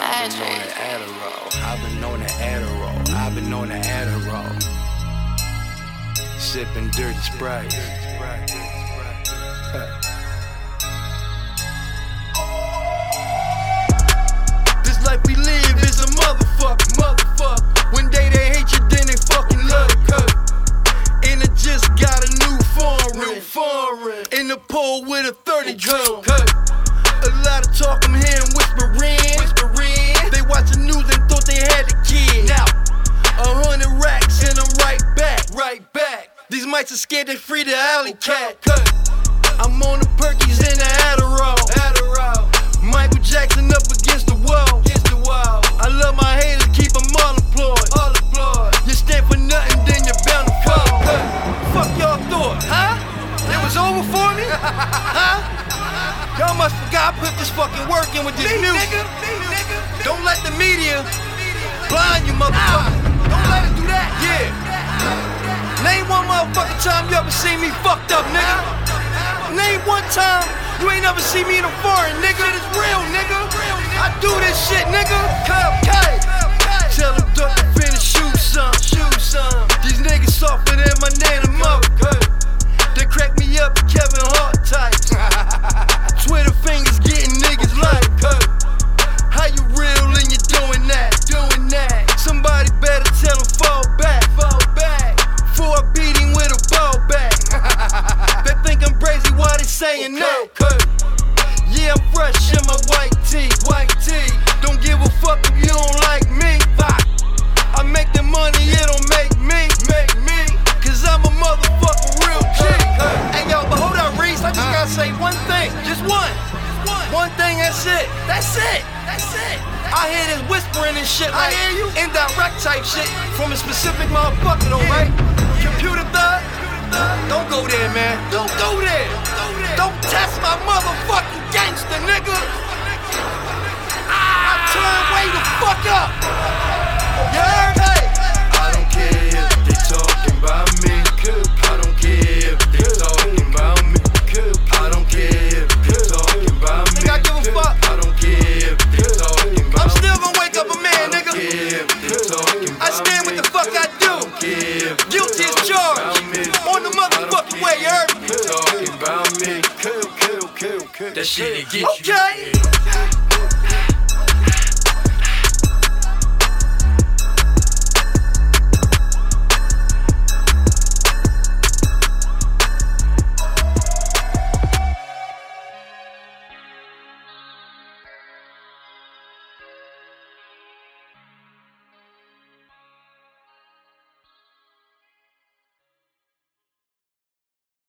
I've been on the Adderall. I've been on the Adderall. I've been on the Adderall. Sipping dirty Sprite. The pool with a 30 drum. A lot of talk I'm hearing whispering, whispering. They watch the news and thought they had the kid. Now, a hundred racks and I'm right back, right back. These mics are scared they free the alley cat. I'm on the Perkies and the Adderall. Adderall. Michael Jackson up against huh? Y'all must forgot put this fucking work in with this music. Don't let the media blind you, motherfucker. Don't let it do that. Yeah. Name one motherfucking time you ever seen me fucked up, nigga. Name one time you ain't never see me in a foreign, nigga. It is real, nigga. I do this shit, nigga. Tell fresh in my white tee. White tee. Don't give a fuck if you don't like me. Fuck. I make the money, it don't make me. Make me. Cause I'm a motherfucking real G. Hey yo, but hold up, Reese. I just gotta say one thing. Just one. One thing, that's it. That's it. That's it. I hear this whispering and shit like I hear you. indirect type shit from a specific motherfucker though, right? Computer thug. Don't go there, man. Don't go there. Test motherfucking gangster, nigga. I turn way the fuck up. Heard? Hey. I don't care if they talking about me. I don't care if they talking about me. I don't care if they talking about me. Think I give a fuck? I don't care if they talking about I'm still gonna wake up a man, nigga. care if they talking I stand with the fuck I do. Guilty as charged. On the motherfucking way, you heard? they talking about me. That shit that get you. Okay.